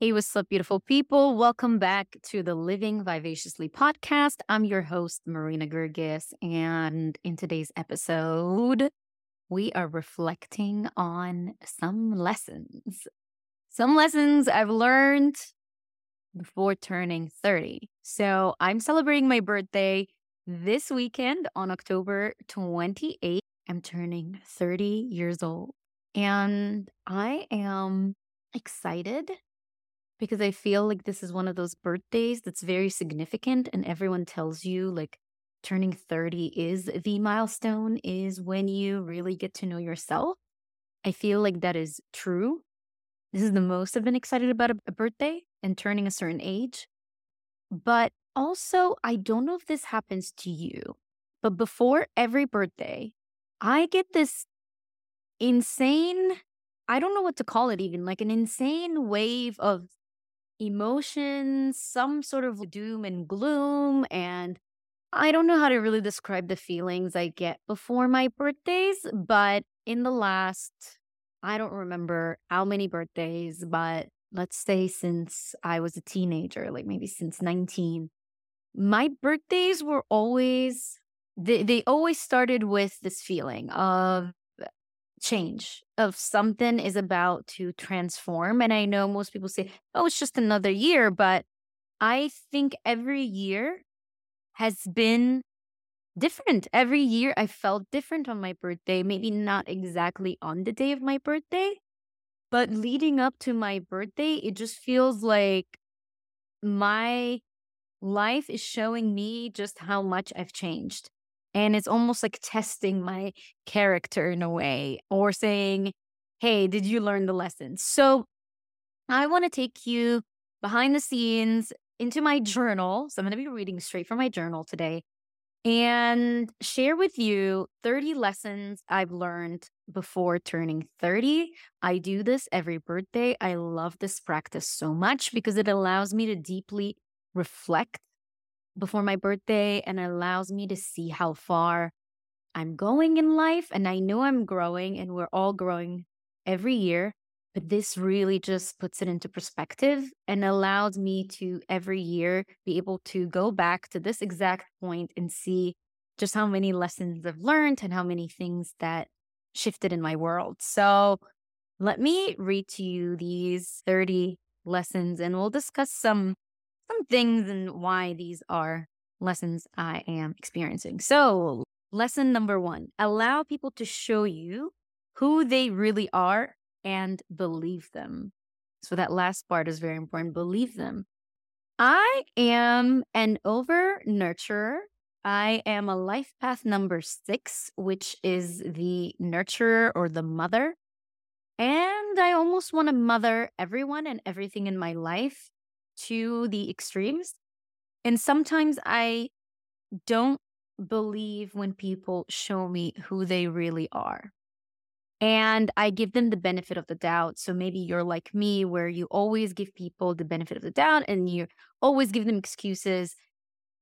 Hey, what's up, beautiful people? Welcome back to the Living Vivaciously podcast. I'm your host, Marina Gergis. And in today's episode, we are reflecting on some lessons. Some lessons I've learned before turning 30. So I'm celebrating my birthday this weekend on October 28th. I'm turning 30 years old. And I am excited because I feel like this is one of those birthdays that's very significant, and everyone tells you like turning 30 is the milestone, is when you really get to know yourself. I feel like that is true. This is the most I've been excited about a, birthday and turning a certain age. But also, I don't know if this happens to you, but before every birthday, I get this insane, I don't know what to call it even, like an insane wave of emotions, some sort of doom and gloom. And I don't know how to really describe the feelings I get before my birthdays, but in the last, I don't remember how many birthdays, but let's say since I was a teenager, like maybe since 19, my birthdays were always, they, they always started with this feeling of change of something is about to transform. And I know most people say, oh, it's just another year. But I think every year has been different. Every year I felt different on my birthday. Maybe not exactly on the day of my birthday, but leading up to my birthday, it just feels like my life is showing me just how much I've changed. And it's almost like testing my character in a way or saying, hey, did you learn the lesson? So I want to take you behind the scenes into my journal. So I'm going to be reading straight from my journal today and share with you 30 lessons I've learned before turning 30. I do this every birthday. I love this practice so much because it allows me to deeply reflect before my birthday and allows me to see how far I'm going in life. And I know I'm growing and we're all growing every year. But this really just puts it into perspective and allows me to every year be able to go back to this exact point and see just how many lessons I've learned and how many things that shifted in my world. So let me read to you these 30 lessons and we'll discuss some some things and why these are lessons I am experiencing. So, lesson number one allow people to show you who they really are and believe them. So, that last part is very important believe them. I am an over nurturer. I am a life path number six, which is the nurturer or the mother. And I almost want to mother everyone and everything in my life to the extremes. And sometimes I don't believe when people show me who they really are. And I give them the benefit of the doubt. So maybe you're like me, where you always give people the benefit of the doubt and you always give them excuses.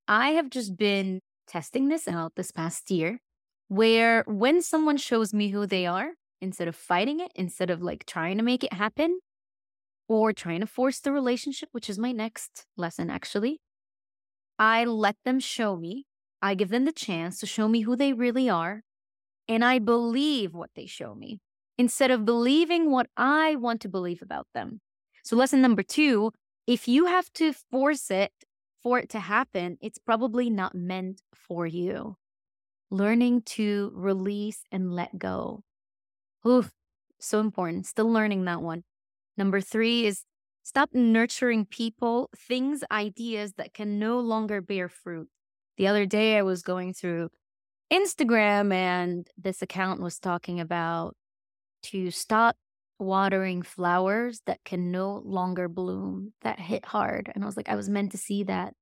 I have just been testing this out this past year, where when someone shows me who they are, instead of fighting it, instead of like trying to make it happen, or trying to force the relationship, which is my next lesson actually. I let them show me. I give them the chance to show me who they really are. And I believe what they show me instead of believing what I want to believe about them. So, lesson number two if you have to force it for it to happen, it's probably not meant for you. Learning to release and let go. Oof, so important. Still learning that one. Number three is stop nurturing people, things, ideas that can no longer bear fruit. The other day, I was going through Instagram and this account was talking about to stop watering flowers that can no longer bloom. That hit hard. And I was like, I was meant to see that.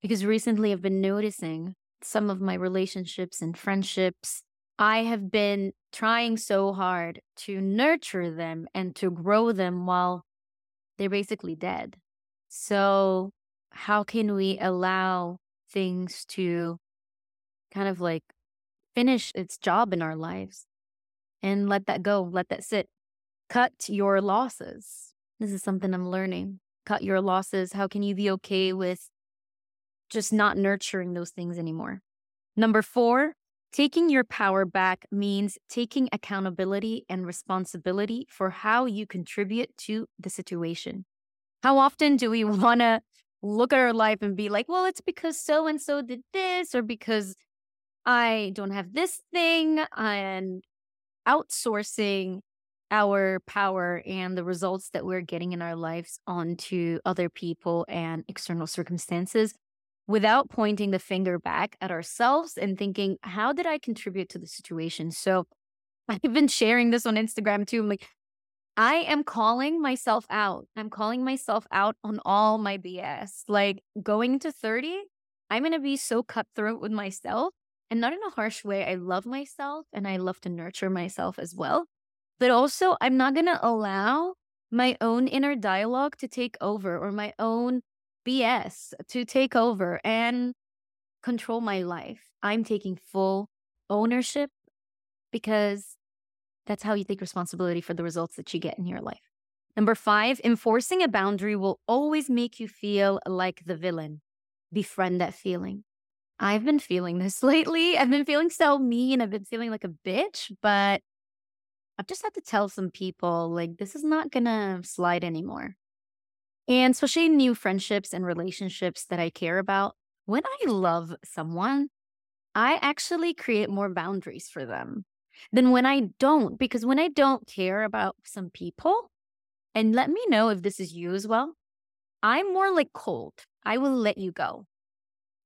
Because recently I've been noticing some of my relationships and friendships I have been trying so hard to nurture them and to grow them while they're basically dead. So, how can we allow things to kind of like finish its job in our lives and let that go, let that sit? Cut your losses. This is something I'm learning. Cut your losses. How can you be okay with just not nurturing those things anymore? Number four, taking your power back means taking accountability and responsibility for how you contribute to the situation. How often do we want to look at our life and be like, well, it's because so and so did this, or because I don't have this thing, and outsourcing our power and the results that we're getting in our lives onto other people and external circumstances without pointing the finger back at ourselves and thinking, how did I contribute to the situation? So I've been sharing this on Instagram too. I'm like, I am calling myself out. I'm calling myself out on all my BS. Like going to 30, I'm going to be so cutthroat with myself and not in a harsh way. I love myself and I love to nurture myself as well. But also, I'm not going to allow my own inner dialogue to take over or my own BS to take over and control my life. I'm taking full ownership because that's how you take responsibility for the results that you get in your life. Number five, enforcing a boundary will always make you feel like the villain. Befriend that feeling. I've been feeling this lately. I've been feeling so mean. I've been feeling like a bitch, but I've just had to tell some people like this is not gonna slide anymore. And especially new friendships and relationships that I care about. When I love someone, I actually create more boundaries for them than when I don't. Because when I don't care about some people, and let me know if this is you as well, I'm more like cold. I will let you go.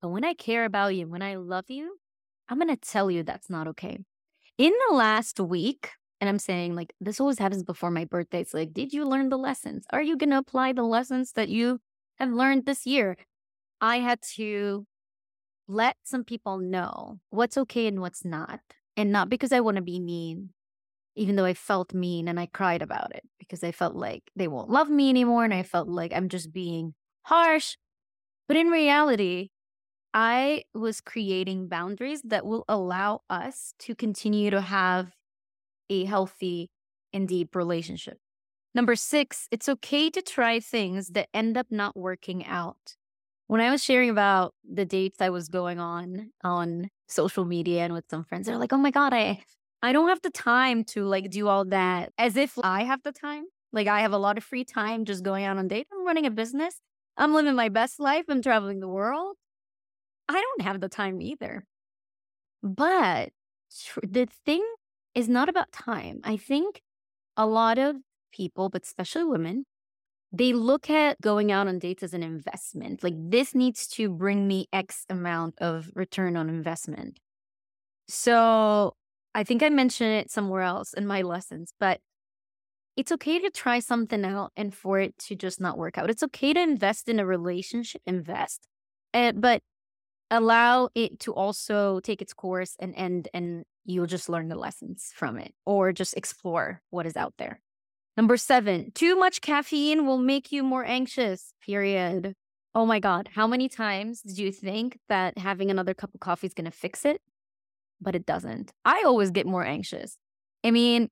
But when I care about you, when I love you, I'm going to tell you that's not okay. In the last week, and I'm saying like this always happens before my birthday. It's like, did you learn the lessons? Are you going to apply the lessons that you have learned this year? I had to let some people know what's okay and what's not. And not because I want to be mean, even though I felt mean and I cried about it because I felt like they won't love me anymore. And I felt like I'm just being harsh. But in reality, I was creating boundaries that will allow us to continue to have a healthy and deep relationship. Number six, it's okay to try things that end up not working out. When I was sharing about the dates I was going on on social media and with some friends, they're like, "Oh my god, I I don't have the time to like do all that." As if I have the time. Like I have a lot of free time just going out on dates. I'm running a business. I'm living my best life. I'm traveling the world. I don't have the time either. But the thing is not about time. I think a lot of people, but especially women, they look at going out on dates as an investment. Like, this needs to bring me X amount of return on investment. So, I think I mentioned it somewhere else in my lessons, but it's okay to try something out and for it to just not work out. It's okay to invest in a relationship, invest, uh, but allow it to also take its course and end and you'll just learn the lessons from it or just explore what is out there. Number seven, too much caffeine will make you more anxious, period. Oh my God. How many times do you think that having another cup of coffee is going to fix it? But it doesn't. I always get more anxious. I mean,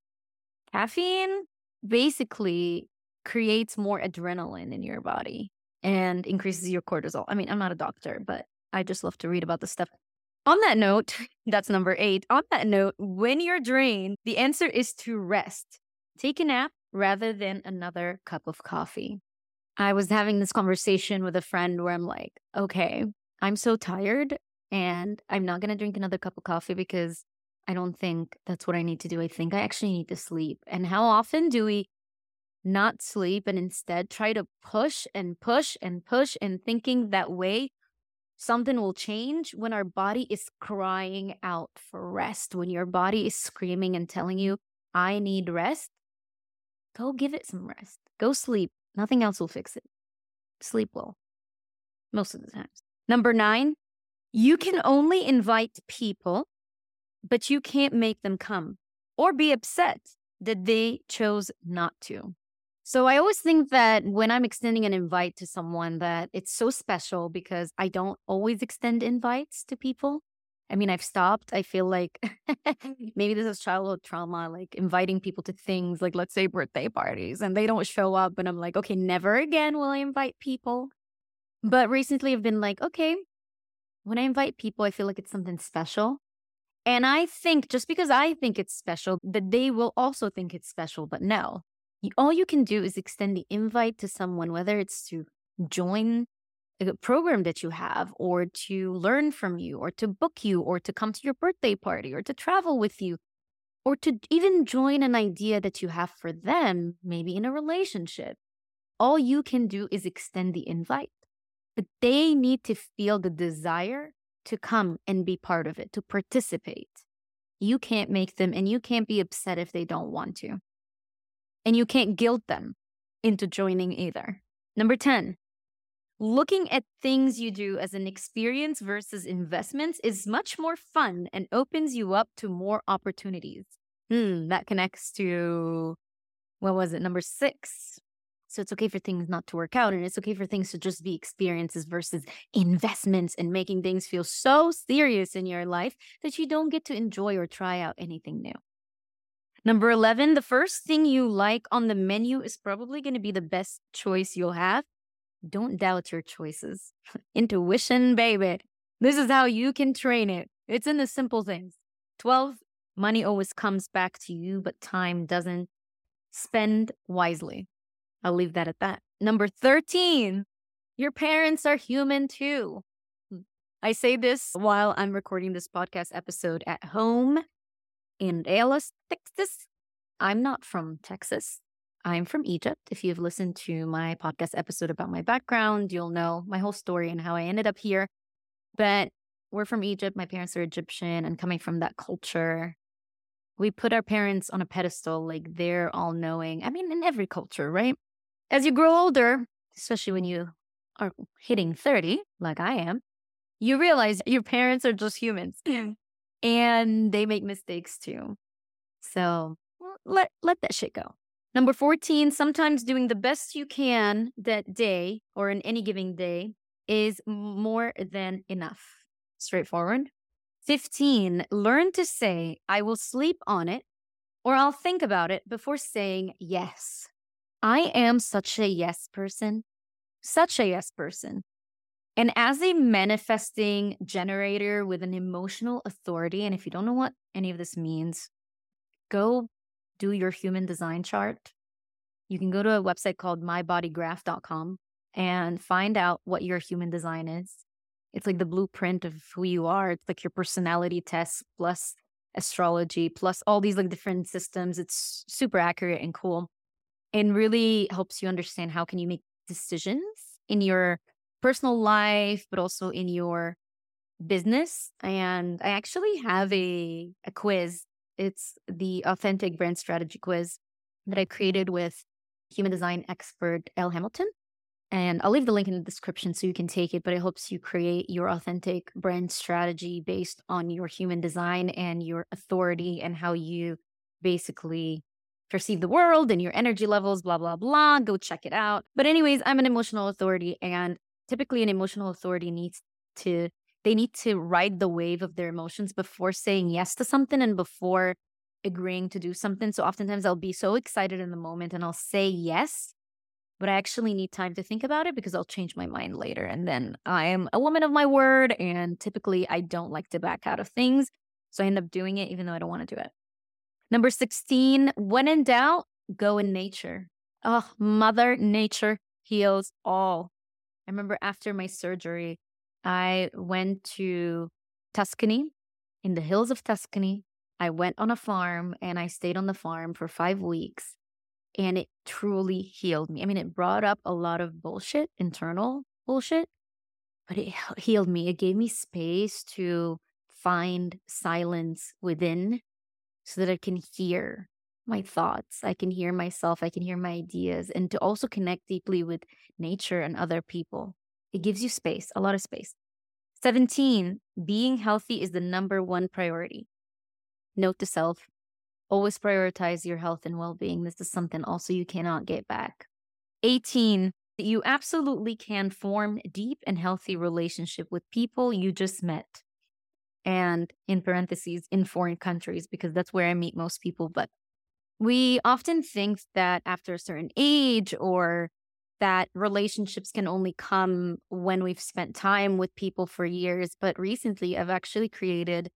caffeine basically creates more adrenaline in your body and increases your cortisol. I mean, I'm not a doctor, but I just love to read about this stuff. On that note, that's number eight. On that note, when you're drained, the answer is to rest. Take a nap rather than another cup of coffee. I was having this conversation with a friend where I'm like, okay, I'm so tired and I'm not going to drink another cup of coffee because I don't think that's what I need to do. I think I actually need to sleep. And how often do we not sleep and instead try to push and push and push and thinking that way something will change when our body is crying out for rest. When your body is screaming and telling you, I need rest, go give it some rest. Go sleep. Nothing else will fix it. Sleep will, most of the times. Number nine, you can only invite people, but you can't make them come or be upset that they chose not to. So I always think that when I'm extending an invite to someone that it's so special because I don't always extend invites to people. I mean, I've stopped. I feel like maybe this is childhood trauma, like inviting people to things like, let's say, birthday parties, and they don't show up. And I'm like, okay, never again will I invite people. But recently I've been like, okay, when I invite people, I feel like it's something special. And I think just because I think it's special, that they will also think it's special. But no, all you can do is extend the invite to someone, whether it's to join a program that you have, or to learn from you, or to book you, or to come to your birthday party, or to travel with you, or to even join an idea that you have for them, maybe in a relationship. All you can do is extend the invite. But they need to feel the desire to come and be part of it, to participate. You can't make them, and you can't be upset if they don't want to. And you can't guilt them into joining either. Number 10, looking at things you do as an experience versus investments is much more fun and opens you up to more opportunities. Hmm, that connects to what was it, number six? So it's okay for things not to work out and it's okay for things to just be experiences versus investments and making things feel so serious in your life that you don't get to enjoy or try out anything new. Number 11, the first thing you like on the menu is probably going to be the best choice you'll have. Don't doubt your choices. Intuition, baby. This is how you can train it. It's in the simple things. 12, money always comes back to you, but time doesn't. Spend wisely. I'll leave that at that. Number 13, your parents are human too. Hmm. I say this while I'm recording this podcast episode at home in Dallas, Texas. I'm not from Texas. I'm from Egypt. If you've listened to my podcast episode about my background, you'll know my whole story and how I ended up here. But we're from Egypt. My parents are Egyptian and coming from that culture. We put our parents on a pedestal, like they're all knowing. I mean, in every culture, right? As you grow older, especially when you are hitting 30, like I am, you realize your parents are just humans and they make mistakes too. So let, let that shit go. Number 14, sometimes doing the best you can that day or in any given day is more than enough. Straightforward. 15, learn to say, I will sleep on it or I'll think about it before saying yes. I am such a yes person, such a yes person. And as a manifesting generator with an emotional authority, and if you don't know what any of this means, go do your human design chart. You can go to a website called mybodygraph.com and find out what your human design is. It's like the blueprint of who you are. It's like your personality test plus astrology plus all these like different systems. It's super accurate and cool and really helps you understand how can you make decisions in your personal life but also in your business and i actually have a, a quiz it's the authentic brand strategy quiz that i created with human design expert Elle Hamilton and i'll leave the link in the description so you can take it but it helps you create your authentic brand strategy based on your human design and your authority and how you basically perceive the world and your energy levels, blah, blah, blah. Go check it out. But, anyways, I'm an emotional authority, and typically, an emotional authority needs to, they need to ride the wave of their emotions before saying yes to something and before agreeing to do something. So, oftentimes, I'll be so excited in the moment and I'll say yes. But I actually need time to think about it because I'll change my mind later. And then I am a woman of my word. And typically, I don't like to back out of things. So I end up doing it even though I don't want to do it. Number 16, when in doubt, go in nature. Oh, Mother Nature heals all. I remember after my surgery, I went to Tuscany, in the hills of Tuscany. I went on a farm and I stayed on the farm for five weeks. And it truly healed me. I mean, it brought up a lot of bullshit, internal bullshit, but it healed me. It gave me space to find silence within so that I can hear my thoughts. I can hear myself. I can hear my ideas and to also connect deeply with nature and other people. It gives you space, a lot of space. 17, being healthy is the number one priority. Note to self always prioritize your health and well being. This is something also you cannot get back. 18, you absolutely can form deep and healthy relationship with people you just met. and in parentheses, in foreign countries, because that's where I meet most people. But we often think that after a certain age or that relationships can only come when we've spent time with people for years. But recently, I've actually created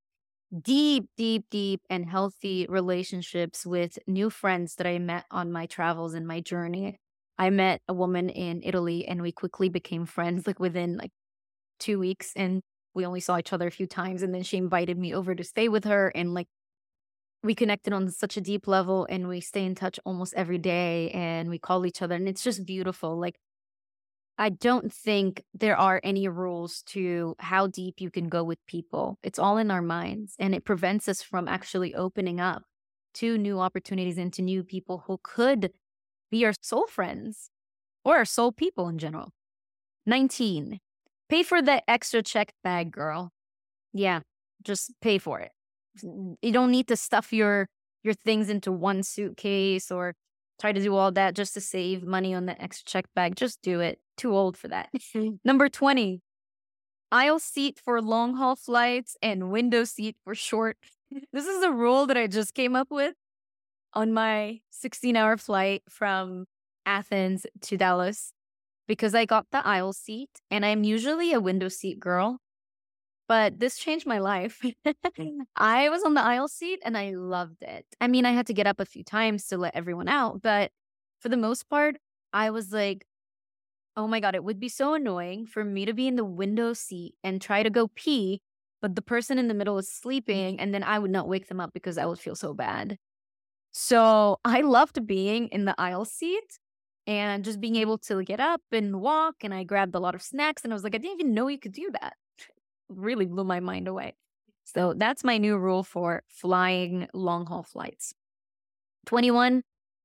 deep, deep, deep, and healthy relationships with new friends that I met on my travels and my journey. I met a woman in Italy and we quickly became friends like within like two weeks and we only saw each other a few times and then she invited me over to stay with her and like we connected on such a deep level and we stay in touch almost every day and we call each other and it's just beautiful like I don't think there are any rules to how deep you can go with people. It's all in our minds and it prevents us from actually opening up to new opportunities and to new people who could be our soul friends or our soul people in general. 19. Pay for the extra check bag, girl. Yeah, just pay for it. You don't need to stuff your your things into one suitcase or try to do all that just to save money on the extra check bag. Just do it. Too old for that. Number 20, aisle seat for long haul flights and window seat for short. This is a rule that I just came up with on my 16 hour flight from Athens to Dallas because I got the aisle seat and I'm usually a window seat girl but this changed my life. I was on the aisle seat and I loved it. I mean, I had to get up a few times to let everyone out, but for the most part, I was like, oh my God, it would be so annoying for me to be in the window seat and try to go pee, but the person in the middle is sleeping and then I would not wake them up because I would feel so bad. So I loved being in the aisle seat and just being able to get up and walk. And I grabbed a lot of snacks and I was like, I didn't even know you could do that really blew my mind away. So that's my new rule for flying long haul flights. 21.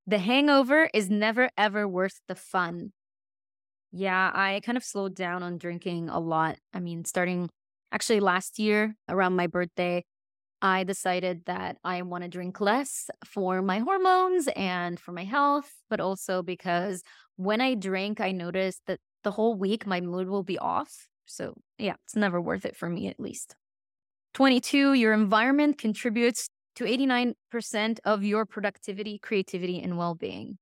The hangover is never ever worth the fun. Yeah, I kind of slowed down on drinking a lot. I mean, starting actually last year around my birthday, I decided that I want to drink less for my hormones and for my health, but also because when I drink, I noticed that the whole week my mood will be off. So, yeah, it's never worth it for me at least. 22, your environment contributes to 89% of your productivity, creativity, and well being.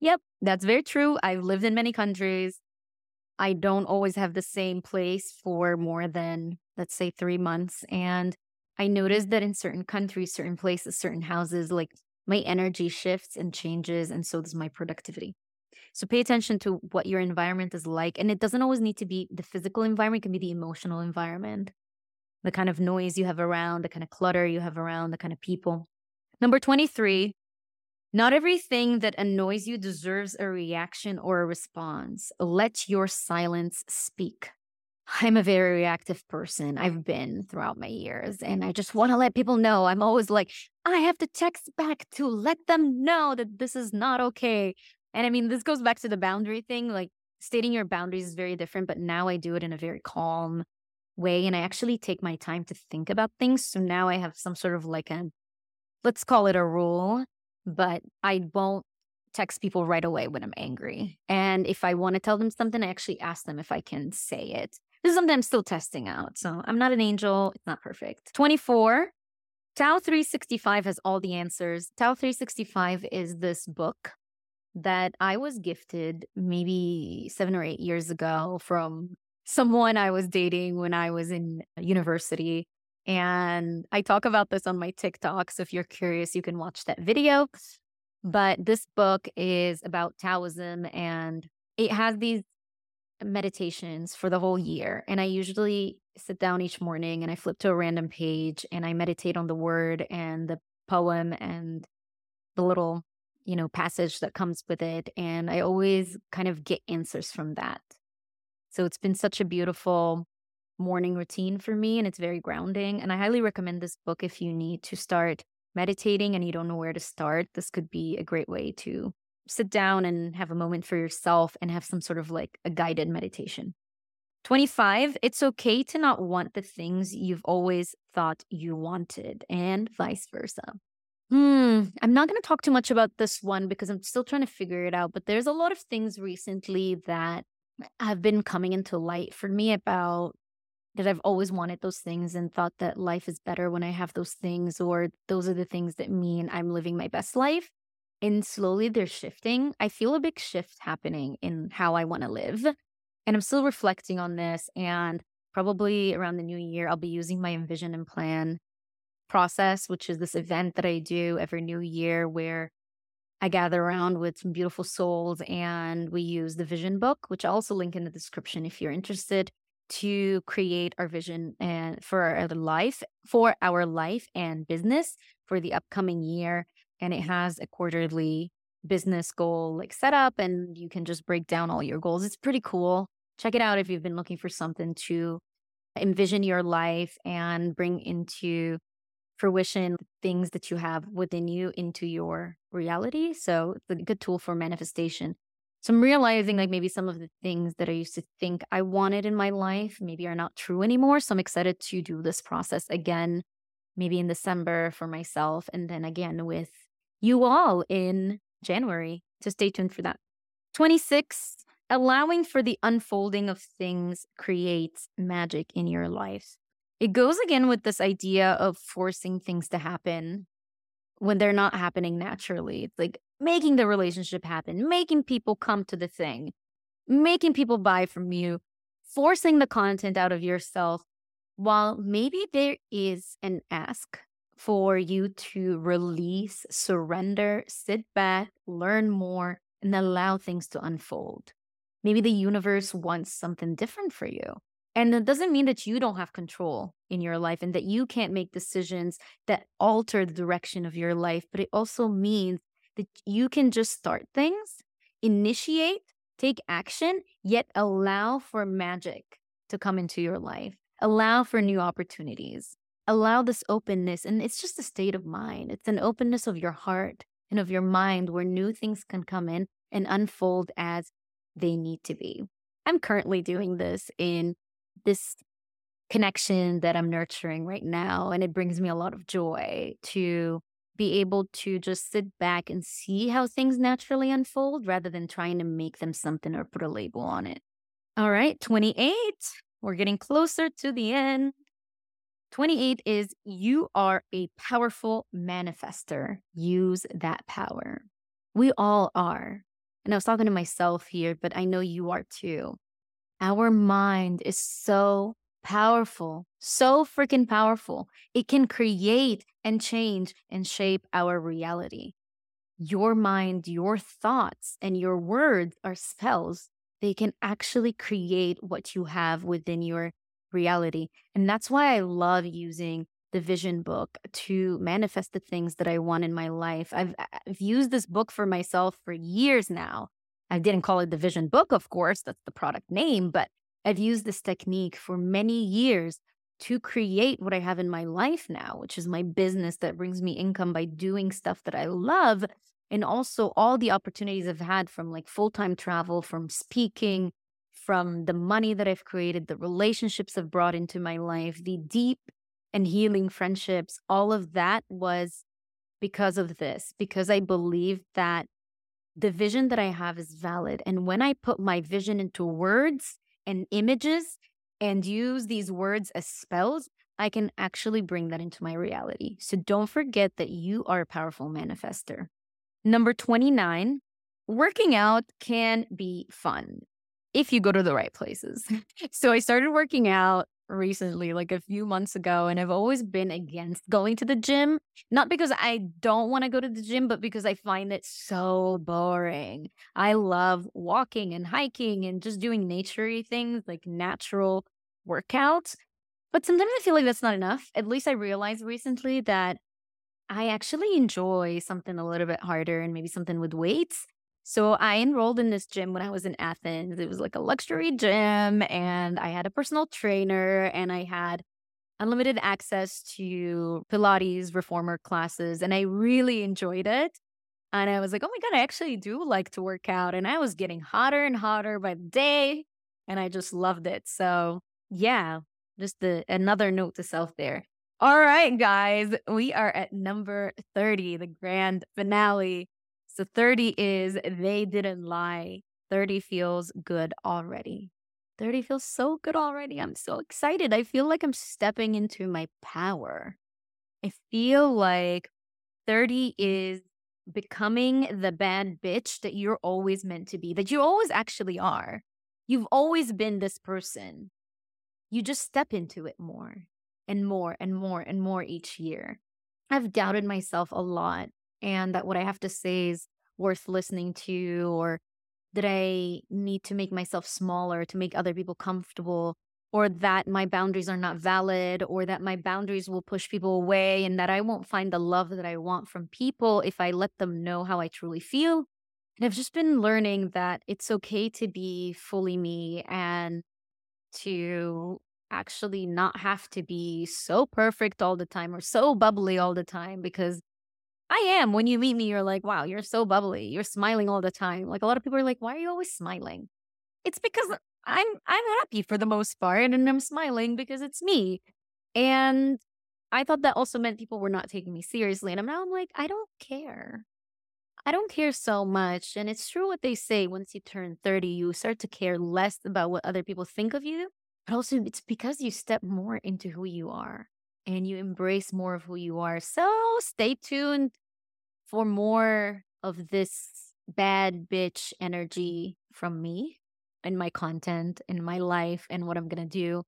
Yep, that's very true. I've lived in many countries. I don't always have the same place for more than, let's say, three months. And I noticed that in certain countries, certain places, certain houses, like my energy shifts and changes. And so does my productivity. So pay attention to what your environment is like. And it doesn't always need to be the physical environment, it can be the emotional environment, the kind of noise you have around, the kind of clutter you have around, the kind of people. Number 23, not everything that annoys you deserves a reaction or a response. Let your silence speak. I'm a very reactive person. I've been throughout my years, and I just want to let people know. I'm always like, I have to text back to let them know that this is not okay. And I mean, this goes back to the boundary thing. Like stating your boundaries is very different, but now I do it in a very calm way. And I actually take my time to think about things. So now I have some sort of like a, let's call it a rule, but I won't text people right away when I'm angry. And if I want to tell them something, I actually ask them if I can say it. This is something I'm still testing out. So I'm not an angel. It's not perfect. 24. Tao 365 has all the answers. Tao 365 is this book that I was gifted maybe seven or eight years ago from someone I was dating when I was in university. And I talk about this on my TikTok. So if you're curious, you can watch that video. But this book is about Taoism and it has these meditations for the whole year. And I usually sit down each morning and I flip to a random page and I meditate on the word and the poem and the little you know, passage that comes with it. And I always kind of get answers from that. So it's been such a beautiful morning routine for me and it's very grounding. And I highly recommend this book if you need to start meditating and you don't know where to start. This could be a great way to sit down and have a moment for yourself and have some sort of like a guided meditation. 25, it's okay to not want the things you've always thought you wanted, and vice versa. Hmm. I'm not going to talk too much about this one because I'm still trying to figure it out. But there's a lot of things recently that have been coming into light for me about that I've always wanted those things and thought that life is better when I have those things, or those are the things that mean I'm living my best life. And slowly they're shifting. I feel a big shift happening in how I want to live. And I'm still reflecting on this. And probably around the new year, I'll be using my envision and plan process, which is this event that I do every new year where I gather around with some beautiful souls and we use the vision book, which I'll also link in the description if you're interested to create our vision and for our life, for our life and business for the upcoming year. And it has a quarterly business goal like set up and you can just break down all your goals. It's pretty cool. Check it out if you've been looking for something to envision your life and bring into fruition things that you have within you into your reality. So it's a good tool for manifestation. So I'm realizing like maybe some of the things that I used to think I wanted in my life maybe are not true anymore. So I'm excited to do this process again, maybe in December for myself, and then again with you all in January. So stay tuned for that. 26, allowing for the unfolding of things creates magic in your life. It goes again with this idea of forcing things to happen when they're not happening naturally. It's like making the relationship happen, making people come to the thing, making people buy from you, forcing the content out of yourself while maybe there is an ask for you to release, surrender, sit back, learn more, and allow things to unfold. Maybe the universe wants something different for you. And it doesn't mean that you don't have control in your life and that you can't make decisions that alter the direction of your life, but it also means that you can just start things, initiate, take action, yet allow for magic to come into your life, allow for new opportunities, allow this openness. And it's just a state of mind, it's an openness of your heart and of your mind where new things can come in and unfold as they need to be. I'm currently doing this in this connection that I'm nurturing right now. And it brings me a lot of joy to be able to just sit back and see how things naturally unfold rather than trying to make them something or put a label on it. All right, 28. We're getting closer to the end. 28 is you are a powerful manifester. Use that power. We all are. And I was talking to myself here, but I know you are too. Our mind is so powerful, so freaking powerful. It can create and change and shape our reality. Your mind, your thoughts, and your words are spells. They can actually create what you have within your reality. And that's why I love using the vision book to manifest the things that I want in my life. I've, I've used this book for myself for years now. I didn't call it the vision book, of course, that's the product name, but I've used this technique for many years to create what I have in my life now, which is my business that brings me income by doing stuff that I love. And also all the opportunities I've had from like full time travel, from speaking, from the money that I've created, the relationships I've brought into my life, the deep and healing friendships, all of that was because of this, because I believe that the vision that I have is valid. And when I put my vision into words and images and use these words as spells, I can actually bring that into my reality. So don't forget that you are a powerful manifester. Number 29, working out can be fun if you go to the right places. so I started working out recently, like a few months ago, and I've always been against going to the gym. Not because I don't want to go to the gym, but because I find it so boring. I love walking and hiking and just doing naturey things like natural workouts. But sometimes I feel like that's not enough. At least I realized recently that I actually enjoy something a little bit harder and maybe something with weights. So I enrolled in this gym when I was in Athens. It was like a luxury gym, and I had a personal trainer, and I had unlimited access to Pilates reformer classes, and I really enjoyed it. And I was like, oh my God, I actually do like to work out. And I was getting hotter and hotter by the day, and I just loved it. So, yeah, just the, another note to self there. All right, guys, we are at number 30, the grand finale. So 30 is they didn't lie. 30 feels good already. 30 feels so good already. I'm so excited. I feel like I'm stepping into my power. I feel like 30 is becoming the bad bitch that you're always meant to be, that you always actually are. You've always been this person. You just step into it more and more and more and more each year. I've doubted myself a lot, and that what I have to say is worth listening to, or that I need to make myself smaller to make other people comfortable, or that my boundaries are not valid, or that my boundaries will push people away, and that I won't find the love that I want from people if I let them know how I truly feel. And I've just been learning that it's okay to be fully me and to actually not have to be so perfect all the time or so bubbly all the time because I am. When you meet me, you're like, wow, you're so bubbly. You're smiling all the time. Like a lot of people are like, why are you always smiling? It's because I'm I'm happy for the most part and I'm smiling because it's me. And I thought that also meant people were not taking me seriously. And I'm now I'm like, I don't care. I don't care so much. And it's true what they say once you turn 30, you start to care less about what other people think of you. But also, it's because you step more into who you are and you embrace more of who you are. So stay tuned for more of this bad bitch energy from me and my content and my life and what I'm going to do.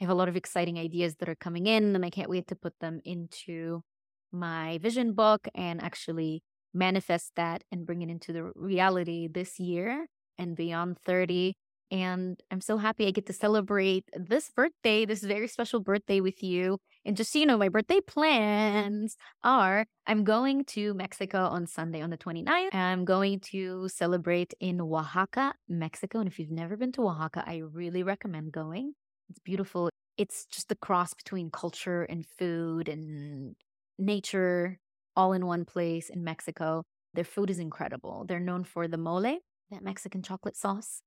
I have a lot of exciting ideas that are coming in, and I can't wait to put them into my vision book and actually manifest that and bring it into the reality this year and beyond 30. And I'm so happy I get to celebrate this birthday, this very special birthday with you. And just so you know, my birthday plans are I'm going to Mexico on Sunday on the 29th. I'm going to celebrate in Oaxaca, Mexico. And if you've never been to Oaxaca, I really recommend going. It's beautiful. It's just the cross between culture and food and nature all in one place in Mexico. Their food is incredible. They're known for the mole, that Mexican chocolate sauce.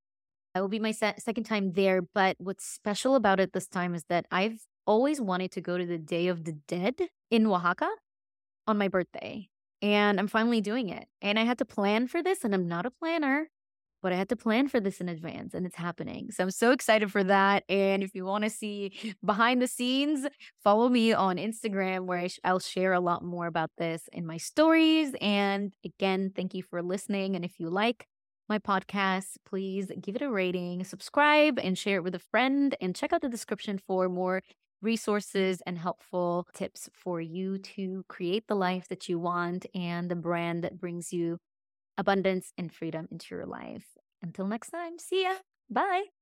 It will be my se- second time there, but what's special about it this time is that I've always wanted to go to the Day of the Dead in Oaxaca on my birthday. And I'm finally doing it. And I had to plan for this, and I'm not a planner, but I had to plan for this in advance, and it's happening. So I'm so excited for that. And if you want to see behind the scenes, follow me on Instagram, where I sh- I'll share a lot more about this in my stories. And again, thank you for listening. And if you like, my podcast, please give it a rating, subscribe, and share it with a friend. And check out the description for more resources and helpful tips for you to create the life that you want and the brand that brings you abundance and freedom into your life. Until next time, see ya. Bye.